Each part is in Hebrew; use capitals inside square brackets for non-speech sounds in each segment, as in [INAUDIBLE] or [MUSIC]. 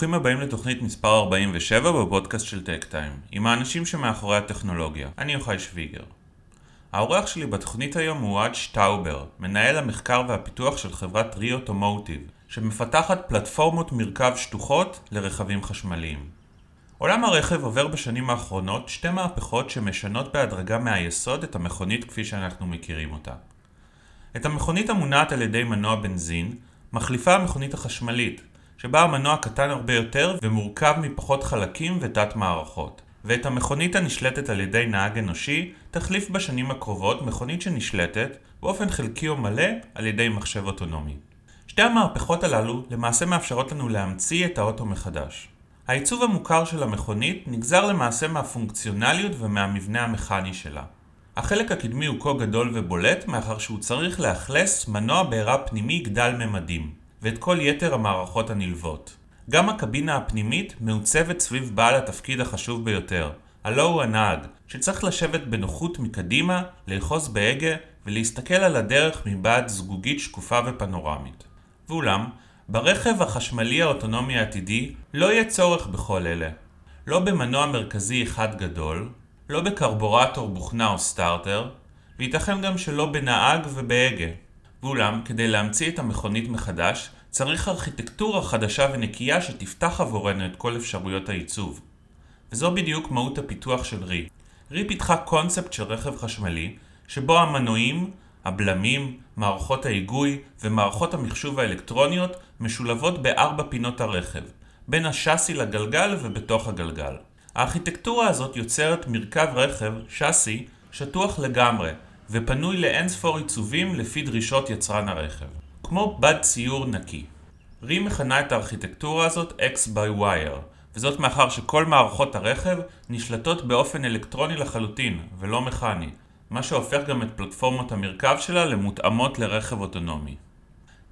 שלום וברוכים הבאים לתוכנית מספר 47 בפודקאסט של טק טיים, עם האנשים שמאחורי הטכנולוגיה. אני יוחאי שוויגר. האורח שלי בתוכנית היום הוא אוהד שטאובר, מנהל המחקר והפיתוח של חברת רי אוטומוטיב, שמפתחת פלטפורמות מרכב שטוחות לרכבים חשמליים. עולם הרכב עובר בשנים האחרונות שתי מהפכות שמשנות בהדרגה מהיסוד את המכונית כפי שאנחנו מכירים אותה. את המכונית המונעת על ידי מנוע בנזין מחליפה המכונית החשמלית, שבה המנוע קטן הרבה יותר ומורכב מפחות חלקים ותת מערכות. ואת המכונית הנשלטת על ידי נהג אנושי תחליף בשנים הקרובות מכונית שנשלטת, באופן חלקי או מלא, על ידי מחשב אוטונומי. שתי המהפכות הללו למעשה מאפשרות לנו להמציא את האוטו מחדש. העיצוב המוכר של המכונית נגזר למעשה מהפונקציונליות ומהמבנה המכני שלה. החלק הקדמי הוא כה גדול ובולט מאחר שהוא צריך לאכלס מנוע בעירה פנימי גדל ממדים, ואת כל יתר המערכות הנלוות. גם הקבינה הפנימית מעוצבת סביב בעל התפקיד החשוב ביותר, הלא הוא הנהג, שצריך לשבת בנוחות מקדימה, לאחוז בהגה ולהסתכל על הדרך מבעד זגוגית שקופה ופנורמית. ואולם, ברכב החשמלי האוטונומי העתידי לא יהיה צורך בכל אלה. לא במנוע מרכזי אחד גדול, לא בקרבורטור בוכנה או סטארטר, וייתכן גם שלא בנהג ובהגה. ואולם, כדי להמציא את המכונית מחדש, צריך ארכיטקטורה חדשה ונקייה שתפתח עבורנו את כל אפשרויות העיצוב. וזו בדיוק מהות הפיתוח של רי. רי פיתחה קונספט של רכב חשמלי, שבו המנועים, הבלמים, מערכות ההיגוי ומערכות המחשוב האלקטרוניות משולבות בארבע פינות הרכב, בין השאסי לגלגל ובתוך הגלגל. הארכיטקטורה הזאת יוצרת מרכב רכב, שאסי, שטוח לגמרי, ופנוי לאינספור עיצובים לפי דרישות יצרן הרכב. כמו בד ציור נקי. רי מכנה את הארכיטקטורה הזאת X by Wire, וזאת מאחר שכל מערכות הרכב נשלטות באופן אלקטרוני לחלוטין, ולא מכני, מה שהופך גם את פלטפורמות המרכב שלה למותאמות לרכב אוטונומי.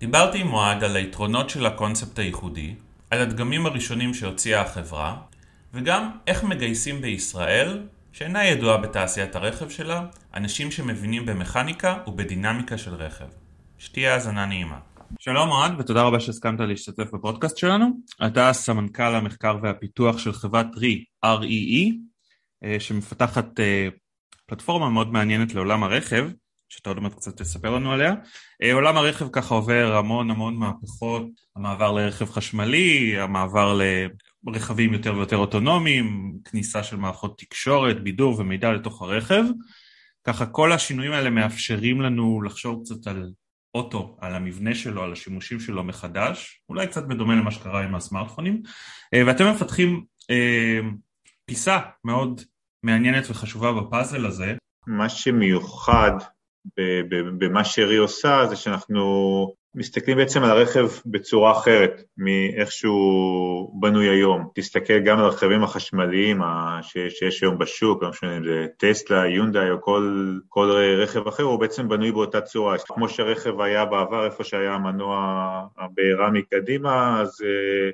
דיברתי עם אוהד על היתרונות של הקונספט הייחודי, על הדגמים הראשונים שהוציאה החברה, וגם איך מגייסים בישראל, שאינה ידועה בתעשיית הרכב שלה, אנשים שמבינים במכניקה ובדינמיקה של רכב. שתהיה האזנה נעימה. שלום אוהד ותודה רבה שהסכמת להשתתף בפודקאסט שלנו. אתה סמנכ"ל המחקר והפיתוח של חברת RE, REE, אה, שמפתחת אה, פלטפורמה מאוד מעניינת לעולם הרכב, שאתה עוד מעט קצת תספר לנו עליה. אה, עולם הרכב ככה עובר המון המון מהפכות, המעבר לרכב חשמלי, המעבר לרכבים יותר ויותר אוטונומיים, כניסה של מערכות תקשורת, בידור ומידע לתוך הרכב. ככה כל השינויים האלה מאפשרים לנו לחשוב קצת על אוטו, על המבנה שלו, על השימושים שלו מחדש, אולי קצת בדומה למה שקרה עם הסמארטפונים, אה, ואתם מפתחים אה, פיסה מאוד מעניינת וחשובה בפאזל הזה. מה שמיוחד במה שרי עושה זה שאנחנו מסתכלים בעצם על הרכב בצורה אחרת מאיך שהוא בנוי היום. תסתכל גם על הרכבים החשמליים שיש היום בשוק, לא משנה אם זה טסלה, יונדאי או כל, כל רכב אחר, הוא בעצם בנוי באותה צורה. כמו שהרכב היה בעבר, איפה שהיה המנוע הבעירה מקדימה, אז uh,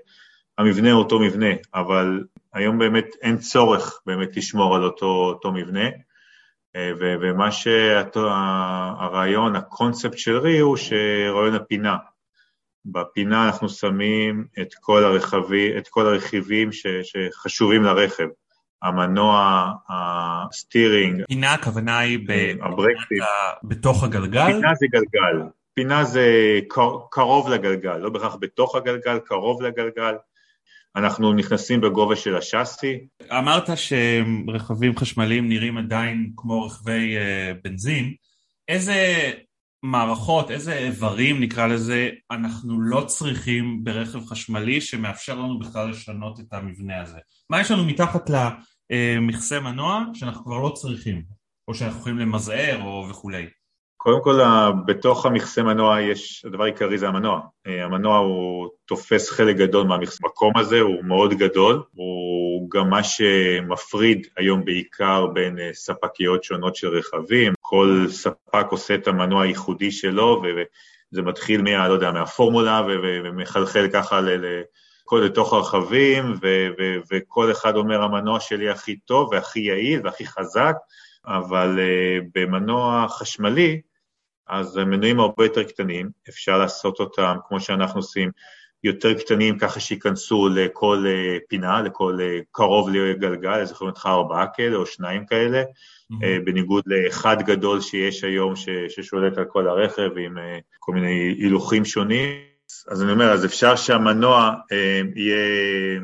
המבנה הוא אותו מבנה, אבל היום באמת אין צורך באמת לשמור על אותו, אותו מבנה. אה, ומה שהרעיון, הקונספט של רי הוא שרעיון הפינה. בפינה אנחנו שמים את כל, הרכבי, את כל הרכיבים ש, שחשובים לרכב. המנוע, הסטירינג. פינה הכוונה היא ב... בתוך הגלגל? פינה זה גלגל. פינה זה קרוב לגלגל, לא בהכרח בתוך הגלגל, קרוב לגלגל. אנחנו נכנסים בגובה של השאסי. אמרת שרכבים חשמליים נראים עדיין כמו רכבי uh, בנזין. איזה מערכות, איזה איברים נקרא לזה, אנחנו לא צריכים ברכב חשמלי שמאפשר לנו בכלל לשנות את המבנה הזה? מה יש לנו מתחת למכסה מנוע שאנחנו כבר לא צריכים, או שאנחנו יכולים למזער או וכולי? קודם כל, בתוך המכסה מנוע יש, הדבר העיקרי זה המנוע. אה, המנוע הוא תופס חלק גדול מהמכסה. המקום הזה הוא מאוד גדול, הוא גם מה שמפריד היום בעיקר בין אה, ספקיות שונות של רכבים. כל ספק עושה את המנוע הייחודי שלו, וזה מתחיל מה, לא יודע, מהפורמולה ומחלחל ככה ל... כל לתוך הרכבים, וכל אחד אומר המנוע שלי הכי טוב והכי יעיל והכי חזק, אבל uh, במנוע חשמלי, אז מנועים הרבה יותר קטנים, אפשר לעשות אותם כמו שאנחנו עושים, יותר קטנים ככה שייכנסו לכל פינה, לכל קרוב לגלגל, אז יכולים לך ארבעה כאלה או שניים כאלה, mm-hmm. בניגוד לאחד גדול שיש היום ש, ששולט על כל הרכב עם כל מיני הילוכים שונים. אז אני אומר, אז אפשר שהמנוע יהיה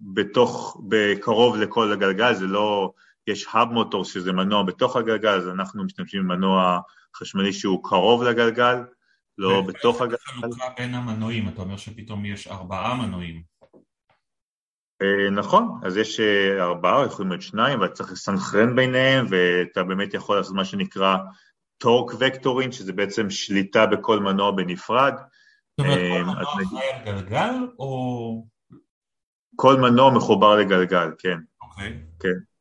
בתוך, בקרוב לכל הגלגל, זה לא, יש האב מוטור שזה מנוע בתוך הגלגל, אז אנחנו משתמשים במנוע חשמלי שהוא קרוב לגלגל, לא בתוך הגלגל. חלוקה בין המנועים, אתה אומר שפתאום יש ארבעה מנועים. אה, נכון, אז יש אה, ארבעה, יכולים להיות שניים, אבל צריך לסנכרן ביניהם, ואתה באמת יכול לעשות מה שנקרא torque vectoring, שזה בעצם שליטה בכל מנוע בנפרד. זאת אומרת, כל מנוע אחראי על גלגל, או... כל מנוע מחובר לגלגל, כן. אוקיי. כן.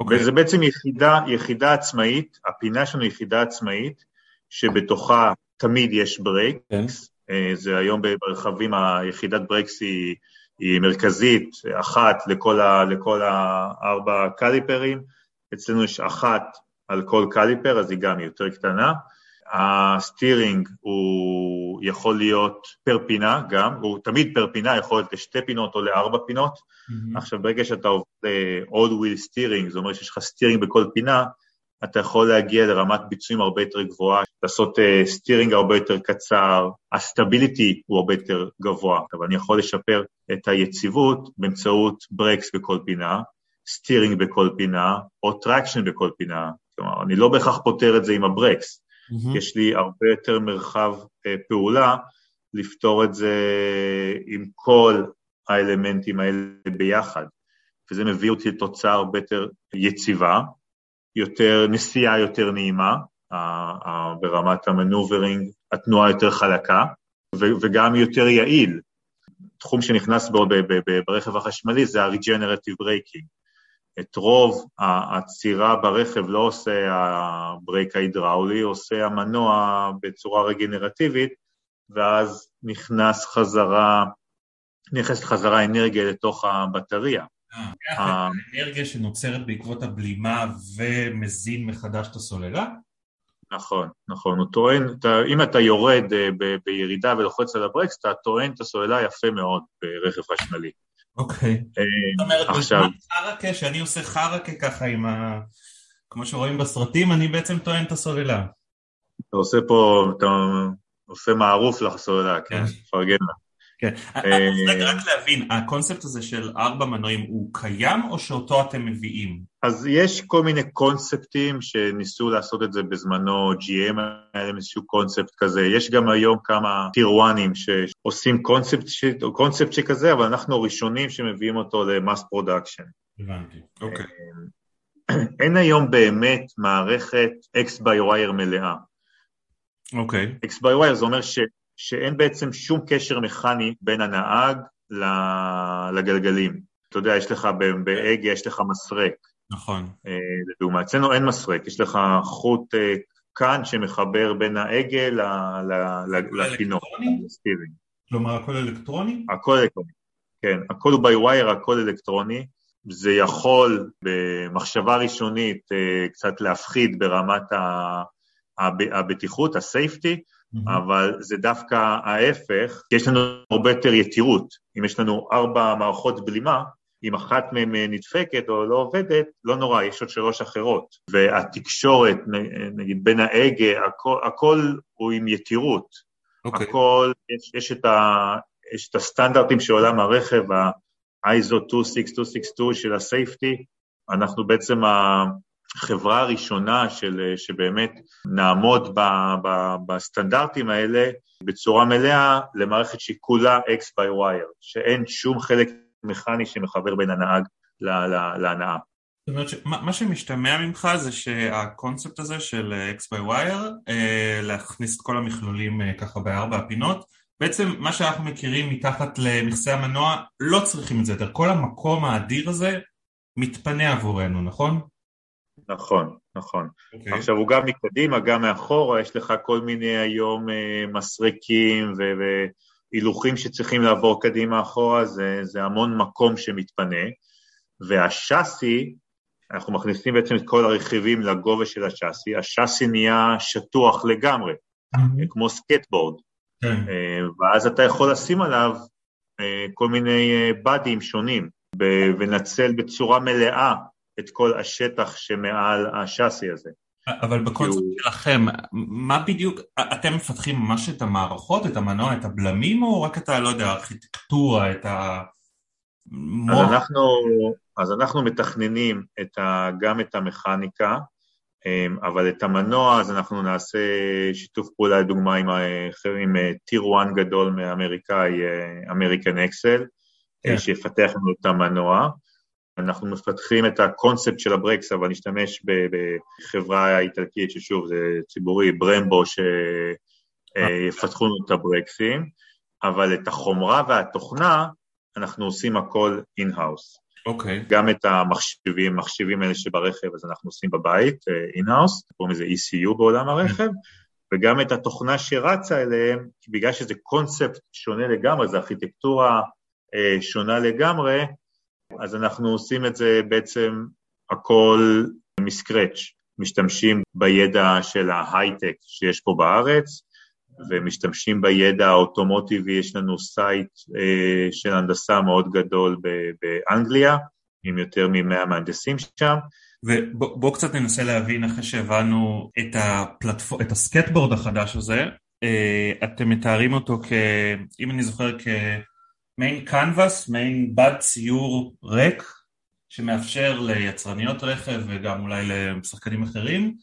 אוקיי. וזה בעצם יחידה, יחידה עצמאית, הפינה שלנו היא יחידה עצמאית, שבתוכה תמיד יש brakes, כן. אה, זה היום ברכבים, היחידת brakes היא, היא מרכזית, אחת לכל, ה, לכל הארבע קליפרים, אצלנו יש אחת על כל caliper, אז היא גם יותר קטנה. ה steering הוא יכול להיות פר פינה גם, הוא תמיד פר פינה, יכול להיות לשתי פינות או לארבע פינות. Mm-hmm. עכשיו, ברגע שאתה עובד ל-all wheel steering, זאת אומרת שיש לך steering בכל פינה, אתה יכול להגיע לרמת ביצועים הרבה יותר גבוהה, לעשות steering uh, הרבה יותר קצר, ה stability הוא הרבה יותר גבוה, אבל אני יכול לשפר את היציבות באמצעות brakes בכל פינה, steering בכל פינה, או traction בכל פינה. כלומר, אני לא בהכרח פותר את זה עם ה brakes, mm-hmm. יש לי הרבה יותר מרחב uh, פעולה לפתור את זה עם כל האלמנטים האלה ביחד, וזה מביא אותי לתוצאה הרבה יותר יציבה, יותר, נסיעה יותר נעימה, ברמת ה maneuvering, התנועה יותר חלקה, וגם יותר יעיל. תחום שנכנס בו ברכב החשמלי זה ה-regenerative braking. את רוב העצירה ברכב לא עושה הברייק ההידראולי, עושה המנוע בצורה רגנרטיבית, ואז נכנס חזרה, נכנסת חזרה אנרגיה לתוך הבטריה. אה, האנרגיה שנוצרת בעקבות הבלימה ומזין מחדש את הסוללה? נכון, נכון, הוא טוען, אם אתה יורד אה, בירידה ולוחץ על הברקס, אתה טוען את הסוללה יפה מאוד ברכב חשמלי. אוקיי. אה, זאת אומרת, בזמן חרקה, שאני עושה חרקה ככה עם ה... כמו שרואים בסרטים, אני בעצם טוען את הסוללה. אתה עושה פה, אתה עושה מערוף לסוללה, כן, מפרגן לה. כן, אה, אז רק להבין, הקונספט הזה של ארבע מנועים הוא קיים או שאותו אתם מביאים? אז יש כל מיני קונספטים שניסו לעשות את זה בזמנו, GM היה להם איזשהו קונספט כזה, יש גם היום כמה tier one-ים שעושים קונספט, קונספט שכזה, אבל אנחנו הראשונים שמביאים אותו ל mass production. הבנתי, אוקיי. אה, [CLEARS THROAT] אין היום באמת מערכת X by wire מלאה. אוקיי. X by wire זה אומר ש... שאין בעצם שום קשר מכני בין הנהג לגלגלים. אתה יודע, יש לך בהגה, יש לך מסרק. נכון. אה, לדוגמה, אצלנו אין מסרק, יש לך חוט אה, כאן שמחבר בין ההגה לפינות. כלומר, הכל אלקטרוני? הכל אלקטרוני, כן. הכל הוא by-wire, הכל אלקטרוני. זה יכול במחשבה ראשונית אה, קצת להפחיד ברמת הבטיחות, ה-safety, Mm-hmm. אבל זה דווקא ההפך, יש לנו הרבה יותר יתירות. אם יש לנו ארבע מערכות בלימה, אם אחת מהן נדפקת או לא עובדת, לא נורא, יש עוד שלוש אחרות. והתקשורת, נגיד בין ההגה, הכל, הכל הוא עם יתירות. Okay. אוקיי. הכל, יש, יש, את ה, יש את הסטנדרטים של עולם הרכב, ה-ISO 26262 של ה-safety, אנחנו בעצם החברה הראשונה של, שבאמת נעמוד ב, ב, בסטנדרטים האלה בצורה מלאה למערכת שהיא כולה X by wire, שאין שום חלק מכני שמחבר בין הנהג להנאה. זאת אומרת, מה שמשתמע ממך זה שהקונספט הזה של X by wire, אה, להכניס את כל המכלולים אה, ככה בארבע הפינות, בעצם מה שאנחנו מכירים מתחת למכסה המנוע, לא צריכים את זה יותר. כל המקום האדיר הזה מתפנה עבורנו, נכון? נכון, נכון. Okay. אוקיי. עכשיו הוא גם מקדימה, גם מאחורה, יש לך כל מיני היום אה, מסרקים והילוכים שצריכים לעבור קדימה אחורה, זה, זה המון מקום שמתפנה, והשאסי, אנחנו מכניסים בעצם את כל הרכיבים לגובה של השאסי, השאסי נהיה שטוח לגמרי, mm-hmm. כמו skateboard, okay. כן. ואז אתה יכול לשים עליו כל מיני באדים שונים ולנצל בצורה מלאה את כל השטח שמעל השאסי הזה. אבל בקונספט שלכם, מה בדיוק, אתם מפתחים ממש את המערכות, את המנוע, את הבלמים, או רק את ה... לא יודע, הארכיטקטורה, את ה... אז אנחנו, אז אנחנו מתכננים את ה, גם את המכניקה, אמ, אבל את המנוע אז אנחנו נעשה שיתוף פעולה לדוגמה עם, עם טיר 1 גדול מאמריקאי, אמריקן אקסל, כן. שיפתח לנו את המנוע. אנחנו מפתחים את הקונספט של הברקס, אבל נשתמש בחברה איטלקית, ששוב, זה ציבורי, Brembo, שיפתחו לנו את הברקסים, אבל את החומרה והתוכנה, אנחנו עושים הכל in-house. אוקיי. גם את המחשבים, מחשבים האלה שברכב, אז אנחנו עושים בבית, in-house, קוראים לזה ECU בעולם הרכב, וגם את התוכנה שרצה עליהם, בגלל שזה קונספט שונה לגמרי, זו ארכיטקטורה אה, שונה לגמרי, אז אנחנו עושים את זה בעצם הכל מ scratch, משתמשים בידע של ההייטק שיש פה בארץ, ומשתמשים בידע האוטומוטיבי, יש לנו site אה, של הנדסה מאוד גדול באנגליה, עם יותר מ-100 מהנדסים שם. ובוא קצת ננסה להבין, אחרי שהבנו את, הפלטפור... את הסקטבורד החדש הזה, אה, אתם מתארים אותו כ... אם אני זוכר, כ... מעין קנבס, מעין בד ציור ריק, שמאפשר ליצרניות רכב וגם אולי לשחקנים אחרים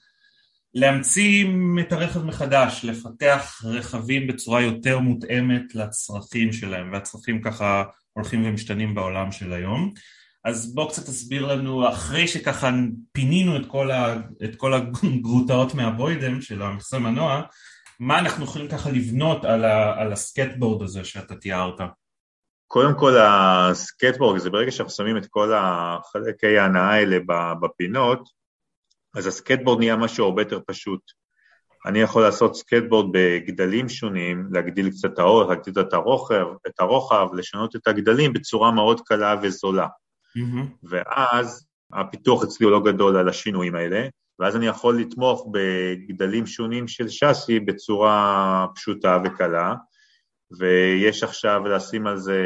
להמציא את הרכב מחדש, לפתח רכבים בצורה יותר מותאמת לצרכים שלהם, והצרכים ככה הולכים ומשתנים בעולם של היום. אז בוא קצת תסביר לנו, אחרי שככה פינינו את כל, ה, את כל הגרוטאות מהבוידם של המכסה מנוע, מה אנחנו יכולים ככה לבנות על, ה, על הסקטבורד הזה שאתה תיארת? קודם כל הסקטבורד זה ברגע שאנחנו שמים את כל החלקי ההנעה האלה בפינות, אז הסקטבורד נהיה משהו הרבה יותר פשוט. אני יכול לעשות סקטבורד בגדלים שונים, להגדיל קצת את האורך, להגדיל את הרוחב, את הרוחב, לשנות את הגדלים בצורה מאוד קלה וזולה. Mm-hmm. ואז הפיתוח אצלי הוא לא גדול על השינויים האלה, ואז אני יכול לתמוך בגדלים שונים של שאסי בצורה פשוטה וקלה, ויש עכשיו לשים על זה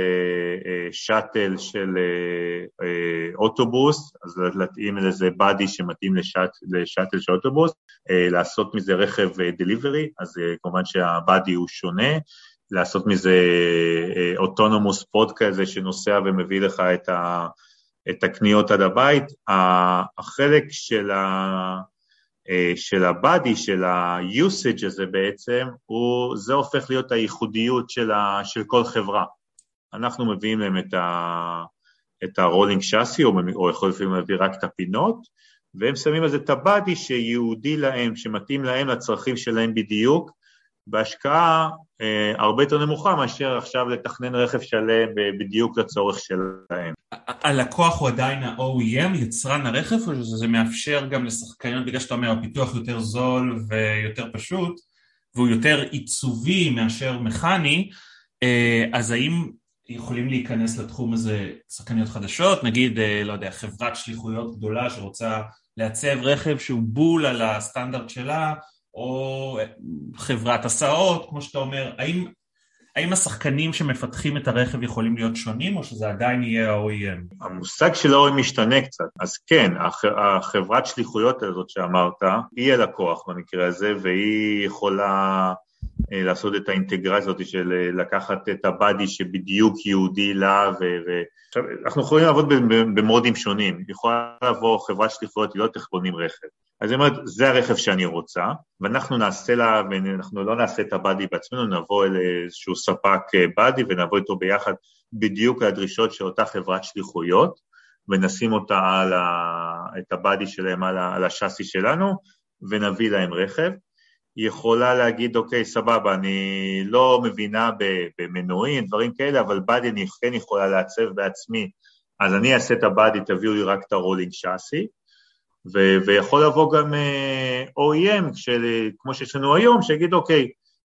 שאטל של אה, אה, אוטובוס, אז להתאים לזה באדי שמתאים לשאט, לשאטל של אוטובוס, אה, לעשות מזה רכב דליברי, אז כמובן שהבאדי הוא שונה, לעשות מזה אוטונומוס פוד כזה שנוסע ומביא לך את, ה, את הקניות עד הבית. החלק של ה... אה, של ה-body, של ה-usage הזה בעצם, הוא, זה הופך להיות הייחודיות של, ה, של כל חברה. אנחנו מביאים להם את, ה, את ה-rolling chassis, או, או יכול לפעמים להביא רק את הפינות, והם שמים על זה את ה-body שייעודי להם, שמתאים להם לצרכים שלהם בדיוק, בהשקעה אה, הרבה יותר נמוכה מאשר עכשיו לתכנן רכב שלם בדיוק לצורך שלהם. הלקוח הוא עדיין ה-OEM, יצרן הרכב, או שזה מאפשר גם לשחקנים, בגלל שאתה אומר הפיתוח יותר זול ויותר פשוט, והוא יותר עיצובי מאשר מכני, אה, אז האם יכולים להיכנס לתחום הזה שחקניות חדשות, נגיד, אה, לא יודע, חברת שליחויות גדולה שרוצה לעצב רכב שהוא בול על הסטנדרט שלה, או חברת הסעות, כמו שאתה אומר, האם, האם השחקנים שמפתחים את הרכב יכולים להיות שונים, או שזה עדיין יהיה ה-OEM? המושג של ה-OEM משתנה קצת, אז כן, החברת שליחויות הזאת שאמרת, היא הלקוח במקרה הזה, והיא יכולה אה, לעשות את האינטגרציה הזאת של אה, לקחת את הבאדי שבדיוק יהודי לה, ו... עכשיו, אנחנו יכולים לעבוד במודים שונים, יכולה לבוא חברת שליחויות, היא לא איך בונים רכב. אז היא אומרת, זה הרכב שאני רוצה, ואנחנו נעשה לה, ואנחנו לא נעשה את הבאדי בעצמנו, נבוא אל איזשהו ספק באדי ונבוא איתו ביחד בדיוק לדרישות של אותה חברת שליחויות, ונשים אותה על ה... את הבאדי שלהם על, ה... על השאסי שלנו, ונביא להם רכב. היא יכולה להגיד, אוקיי, סבבה, אני לא מבינה במנועים, דברים כאלה, אבל באדי אני כן יכולה לעצב בעצמי, אז אני אעשה את הבאדי, תביאו לי רק את הרולינג שאסי, ו- ויכול לבוא גם uh, OEM, של, כמו שיש לנו היום, שיגיד, אוקיי,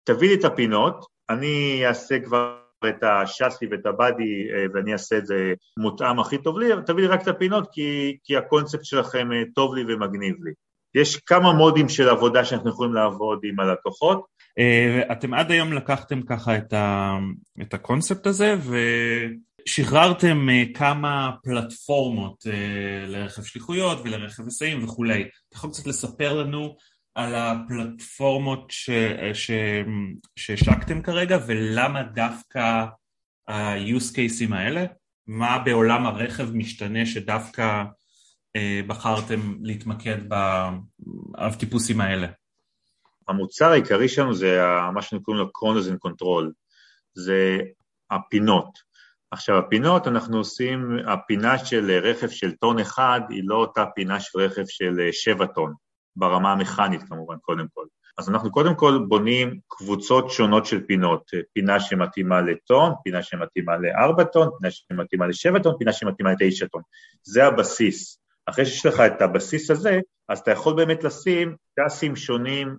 תביא לי את הפינות, אני אעשה כבר את השאסי ואת הבאדי uh, ואני אעשה את זה מותאם הכי טוב לי, תביא לי רק את הפינות כי, כי הקונספט שלכם uh, טוב לי ומגניב לי. יש כמה מודים של עבודה שאנחנו יכולים לעבוד עם הלקוחות, אתם עד היום לקחתם ככה את, ה, את הקונספט הזה ושחררתם כמה פלטפורמות לרכב שליחויות ולרכב היסעים וכולי. אתה יכול קצת לספר לנו על הפלטפורמות שהשקתם כרגע ולמה דווקא ה-use cases האלה? מה בעולם הרכב משתנה שדווקא אה, בחרתם להתמקד באבטיפוסים האלה? המוצר העיקרי שלנו זה מה שאנחנו קוראים לו Chronos and Control, זה הפינות. עכשיו הפינות אנחנו עושים, הפינה של רכב של טון אחד היא לא אותה פינה של רכב של שבע טון, ברמה המכנית כמובן קודם כל. אז אנחנו קודם כל בונים קבוצות שונות של פינות, פינה שמתאימה לטון, פינה שמתאימה לארבע טון, פינה שמתאימה לשבע טון, פינה שמתאימה לתשע טון. זה הבסיס. אחרי שיש לך את הבסיס הזה, אז אתה יכול באמת לשים טסים שונים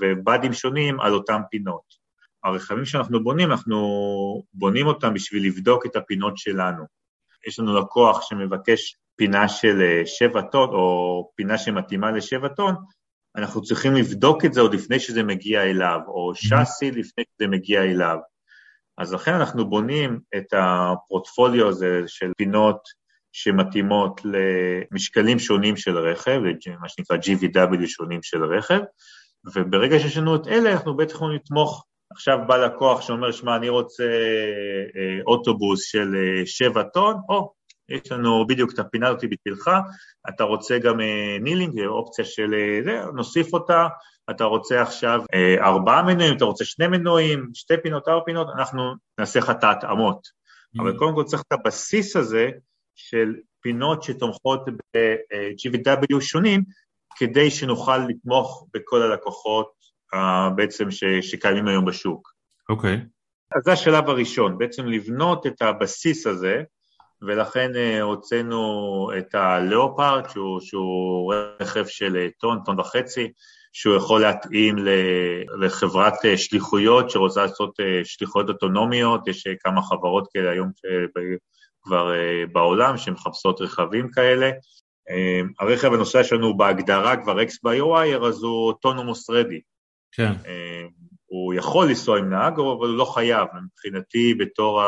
ובאדים שונים על אותם פינות. הרכבים שאנחנו בונים, אנחנו בונים אותם בשביל לבדוק את הפינות שלנו. יש לנו לקוח שמבקש פינה של שבע טון, או פינה שמתאימה לשבע טון, אנחנו צריכים לבדוק את זה עוד לפני שזה מגיע אליו, או שאסי לפני שזה מגיע אליו. אז לכן אנחנו בונים את הפורטפוליו הזה של פינות שמתאימות למשקלים שונים של רכב, מה שנקרא GVW שונים של רכב, וברגע שיש לנו את אלה, אנחנו יכולים לתמוך. עכשיו בא לקוח שאומר, שמע, אני רוצה אה, אוטובוס של אה, שבע טון, או, יש לנו בדיוק את הפינה הזאת בשבילך, אתה רוצה גם אה, נילינג, אופציה של זה, נוסיף אותה, אתה רוצה עכשיו ארבעה מנועים, אתה רוצה שני מנועים, שתי פינות, ארבע פינות, אנחנו נעשה לך את ההתאמות. Mm-hmm. אבל קודם כל צריך את הבסיס הזה של פינות שתומכות ב-GVW שונים, כדי שנוכל לתמוך בכל הלקוחות בעצם שקיימים היום בשוק. אוקיי. Okay. אז זה השלב הראשון, בעצם לבנות את הבסיס הזה, ולכן אה, הוצאנו את הלאופרד, שהוא, שהוא רכב של אה, טון, טון וחצי, שהוא יכול להתאים לחברת אה, שליחויות שרוצה לעשות שליחויות אוטונומיות, יש כמה חברות כאלה היום כבר בעולם שמחפשות רכבים כאלה. הרכב הנוסע שלנו בהגדרה כבר X by wire, אז הוא autonomous ready. כן. הוא יכול לנסוע עם נהג, אבל הוא לא חייב. מבחינתי, בתור.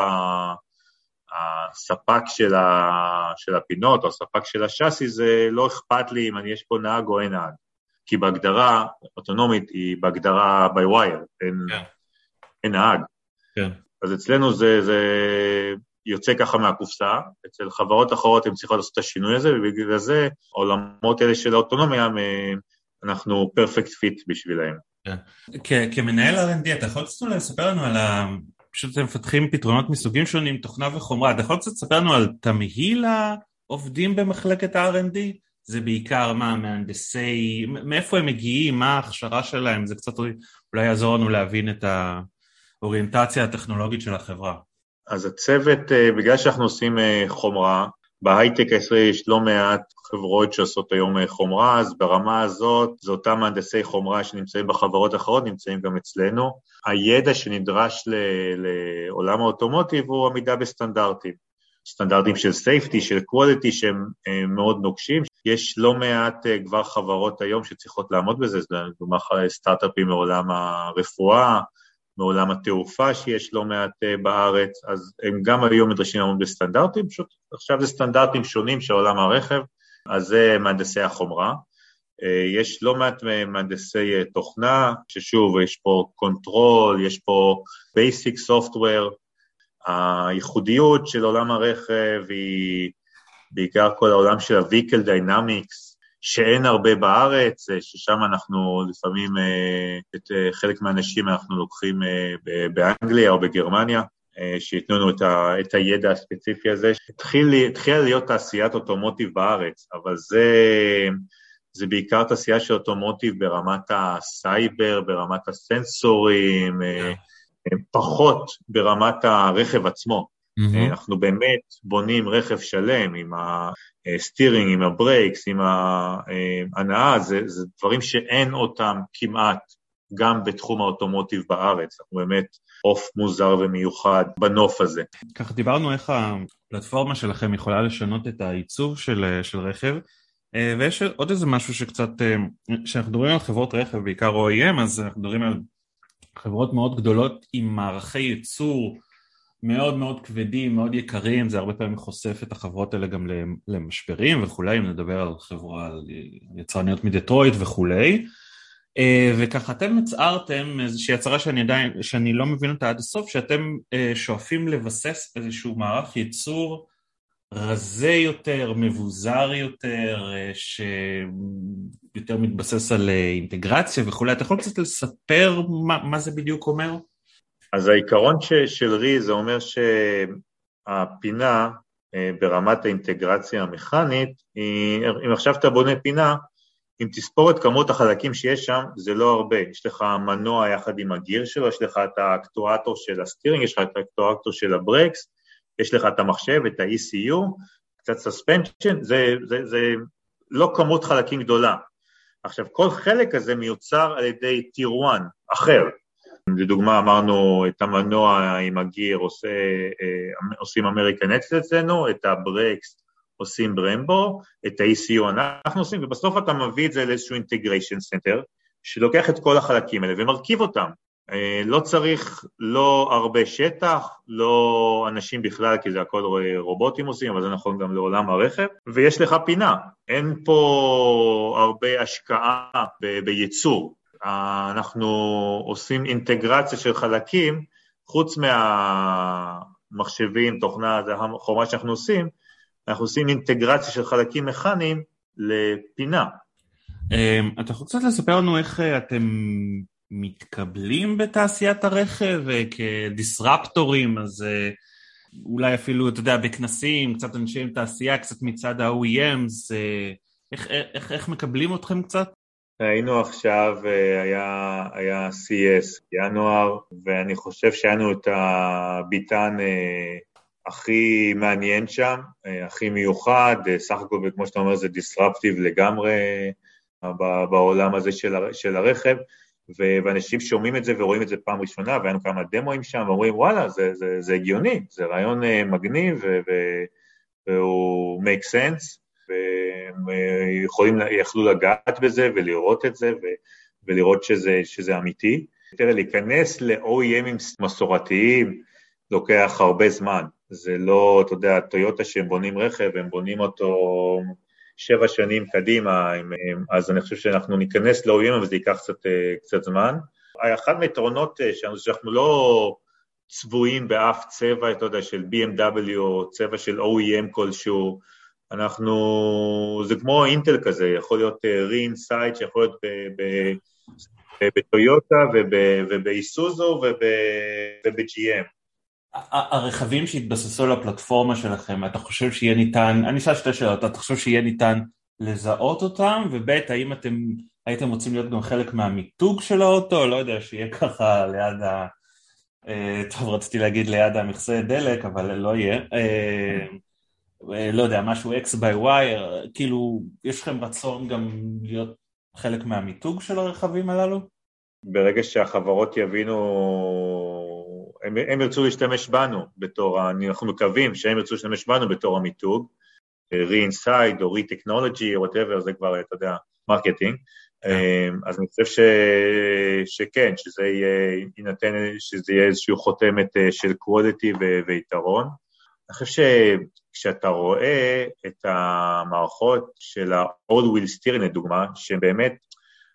הספק של, ה, של הפינות או הספק של השאסי זה לא אכפת לי אם יש פה נהג או אין נהג, כי בהגדרה אוטונומית היא בהגדרה by wire, אין, כן. אין נהג. כן. אז אצלנו זה, זה יוצא ככה מהקופסה, אצל חברות אחרות הן צריכות לעשות את השינוי הזה, ובגלל זה עולמות האלה של האוטונומיה, אנחנו perfect fit בשבילהם. כן. כמנהל R&D אתה יכול קצת לספר לנו על ה... פשוט אתם מפתחים פתרונות מסוגים שונים, תוכנה וחומרה. אתה יכול קצת לספר לנו על תמהיל העובדים במחלקת ה-R&D? זה בעיקר מה, מהנדסי, מאיפה הם מגיעים, מה ההכשרה שלהם, זה קצת אולי יעזור לנו להבין את האוריינטציה הטכנולוגית של החברה. אז הצוות, אה, בגלל שאנחנו עושים אה, חומרה, בהייטק הישראלי יש לא מעט חברות שעושות היום אה, חומרה, אז ברמה הזאת זה אותם מהנדסי חומרה שנמצאים בחברות אחרות, נמצאים גם אצלנו. הידע שנדרש לעולם האוטומוטיב הוא עמידה בסטנדרטים. סטנדרטים של safety, של quality, שהם אה, מאוד נוקשים. יש לא מעט אה, כבר חברות היום שצריכות לעמוד בזה, לדוגמה סטארט-אפים מעולם הרפואה, מעולם התעופה שיש לא מעט uh, בארץ, אז הם גם היום נדרשים לעמוד בסטנדרטים, פשוט עכשיו זה סטנדרטים שונים של עולם הרכב, אז זה מהנדסי החומרה. Uh, יש לא מעט מהנדסי uh, תוכנה, ששוב, יש פה control, יש פה basic software, הייחודיות של עולם הרכב היא בעיקר כל העולם של ה-Vehicle Dynamics, שאין הרבה בארץ, אה, ששם אנחנו לפעמים, אה, את אה, חלק מהאנשים אנחנו לוקחים באנגליה או בגרמניה, שייתנו לנו את, ה, את הידע הספציפי הזה. התחילה להיות תעשיית automotive בארץ, אבל זה, זה בעיקר תעשייה של automotive ברמת הסייבר, ברמת הסנסורים, פחות ברמת הרכב עצמו. Mm-hmm. אנחנו באמת בונים רכב שלם עם ה steering, עם ה brakes, עם ההנעה, זה, זה דברים שאין אותם כמעט גם בתחום ה automotive בארץ, אנחנו באמת עוף מוזר ומיוחד בנוף הזה. ככה דיברנו איך הפלטפורמה שלכם יכולה לשנות את העיצוב של, של רכב, אה, ויש עוד איזה משהו שקצת, כשאנחנו מדברים על חברות רכב, בעיקר OEM, אז אנחנו מדברים על חברות מאוד גדולות עם מערכי ייצור מאוד מאוד כבדים, מאוד יקרים, זה הרבה פעמים חושף את החברות האלה גם למשברים וכולי, אם נדבר על חברה, על יצרניות מדטרויט וכולי. אה, וככה אתם הצהרתם איזושהי הצהרה שאני עדיין, שאני לא מבין אותה עד הסוף, שאתם אה, שואפים לבסס איזשהו מערך ייצור רזה יותר, מבוזר יותר, אה, שיותר מתבסס על אינטגרציה וכולי. אתה יכול קצת לספר מה, מה זה בדיוק אומר? אז העיקרון ש, של רי זה אומר שהפינה ברמת האינטגרציה המכנית, אם עכשיו אתה בונה פינה, אם תספור את כמות החלקים שיש שם, זה לא הרבה. יש לך מנוע יחד עם הגיר שלו, יש לך את ה actuator של ה steering, יש לך את ה actuator של ה brakes, יש לך את המחשב, את ה-ECU, קצת suspension, זה, זה, זה לא כמות חלקים גדולה. עכשיו, כל חלק הזה מיוצר על ידי tier 1 אחר. לדוגמה, אמרנו, את המנוע עם הגיר עושה, אה, עושים American Axle אצלנו, את ה brakes עושים ברמבו, את ה-ECU אנחנו עושים, ובסוף אתה מביא את זה לאיזשהו integration center, שלוקח את כל החלקים האלה ומרכיב אותם. אה, לא צריך לא הרבה שטח, לא אנשים בכלל, כי זה הכל רובוטים עושים, אבל זה נכון גם לעולם הרכב, ויש לך פינה. אין פה הרבה השקעה בייצור. אנחנו עושים אינטגרציה של חלקים, חוץ מהמחשבים, תוכנה, זה החומה שאנחנו עושים, אנחנו עושים אינטגרציה של חלקים מכניים לפינה. אמ, אתה יכול קצת לספר לנו איך אה, אתם מתקבלים בתעשיית הרכב אה, כדיסרפטורים, אז אה, אולי אפילו, אתה יודע, בכנסים, קצת אנשי תעשייה, קצת מצד ה-OEMs, איך, איך, איך מקבלים אתכם קצת? היינו עכשיו, היה, היה CES, ינואר, ואני חושב שהיה לנו את הביטן הכי מעניין שם, אה, הכי מיוחד, אה, סך הכל, כמו שאתה אומר, זה disruptive לגמרי אה, בעולם הזה של, של הרכב, ואנשים שומעים את זה ורואים את זה פעם ראשונה, והיינו כמה דמוים שם, ואומרים, וואלה, זה, זה, זה הגיוני, זה רעיון מגניב, והוא make sense, והם יכולים, יכלו לגעת בזה ולראות את זה, ולראות שזה, שזה אמיתי. תראה, להיכנס ל-OEMים מסורתיים לוקח הרבה זמן. זה לא, אתה יודע, טויוטה שהם בונים רכב, הם בונים אותו שבע שנים קדימה, הם, הם, אז אני חושב שאנחנו ניכנס לאויבים, אבל זה ייקח קצת, אה, קצת זמן. אחד מהיתרונות אה, שלנו זה שאנחנו לא צבועים באיזה צבע, אתה יודע, של BMW או צבע של OEM כלשהו, אנחנו, זה כמו אינטל כזה, יכול להיות REE inside שיכול להיות בטויוטה ובאיסוזו וב-GM. הרכבים שהתבססו על הפלטפורמה שלכם, אתה חושב שיהיה ניתן, אני אשאל שתי שאלות, אתה חושב שיהיה ניתן לזהות אותם, וב' האם אתם הייתם רוצים להיות גם חלק מהמיתוג של האוטו, לא יודע, שיהיה ככה ליד ה... אה, טוב, רציתי להגיד ליד המכסה דלק, אבל לא יהיה. אה, אה, לא יודע, משהו X by Y, כאילו, יש לכם רצון גם להיות חלק מהמיתוג של הרכבים הללו? ברגע שהחברות יבינו הם, הם ירצו להשתמש בנו בתור, אנחנו מקווים שהם ירצו להשתמש בנו בתור המיתוג, REE inside או REE technology או whatever, זה כבר, אתה יודע, marketing. כן. אז אני חושב ש... שכן, שזה יהיה, יינתן, שזה יהיה איזושהי חותמת אה, של quality ו... ויתרון. אני חושב שכשאתה רואה את המערכות של ה-old wheel steering לדוגמה, שהן באמת,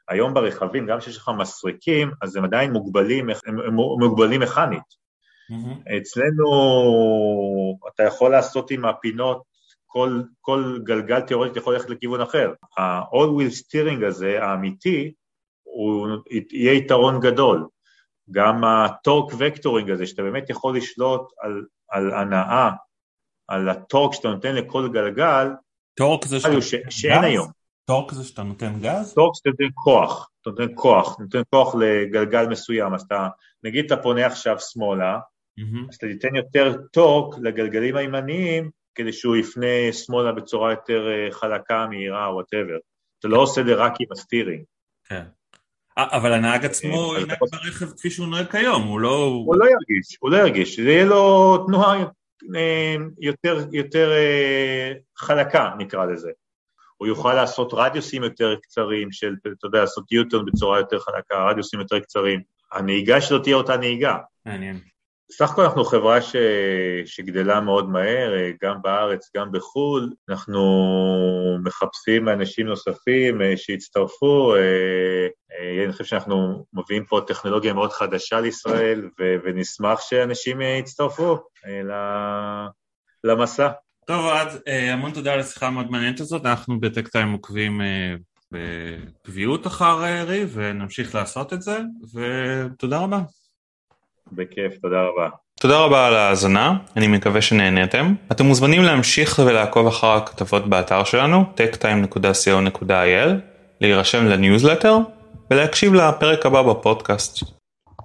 היום ברכבים, גם כשיש לך מסריקים, אז הם עדיין מוגבלים, הם, הם מוגבלים מכנית. Mm-hmm. אצלנו אתה יכול לעשות עם הפינות, כל, כל גלגל תיאורטית יכול ללכת לכיוון אחר. ה-all wheel steering הזה, האמיתי, הוא יהיה יתרון גדול. גם ה torque vectoring הזה, שאתה באמת יכול לשלוט על, על הנעה, על ה torque שאתה נותן לכל גלגל, torque זה שאתה... ש... שאין היום. torque זה שאתה נותן גז? torque זה נותן כוח, אתה נותן כוח, נותן כוח לגלגל מסוים, אז אתה, נגיד אתה פונה עכשיו שמאלה, mm-hmm. אז אתה תיתן יותר torque לגלגלים הימניים כדי שהוא יפנה שמאלה בצורה יותר אה, חלקה, מהירה, whatever. אתה לא עושה את זה רק עם הסטירינג. כן. אבל הנהג עצמו ינהג ברכב כפי שהוא נוהג כיום, הוא לא... הוא לא ירגיש, הוא לא ירגיש, זה יהיה לו תנועה אה, יותר, יותר אה, חלקה, נקרא לזה. הוא יוכל לעשות רדיוסים יותר קצרים של, אתה יודע, לעשות יוטון בצורה יותר חלקה, רדיוסים יותר קצרים. הנהיגה שלו תהיה אותה נהיגה. מעניין. בסך הכל אנחנו חברה ש... שגדלה מאוד מהר, גם בארץ, גם בחו"ל. אנחנו מחפשים אנשים נוספים אה, שיצטרפו. אה, אה, אני חושב שאנחנו מביאים פה טכנולוגיה מאוד חדשה לישראל, ו... ונשמח שאנשים יצטרפו למסע. טוב, עד המון תודה על השיחה המאוד מעניינת הזאת. אנחנו בטקטיים עוקבים בקביעות אחר רי, ונמשיך לעשות את זה, ותודה רבה. בכיף, תודה רבה. תודה רבה על ההאזנה, אני מקווה שנהניתם. אתם מוזמנים להמשיך ולעקוב אחר הכתבות באתר שלנו, techtime.co.il, להירשם לניוזלטר ולהקשיב לפרק הבא בפודקאסט.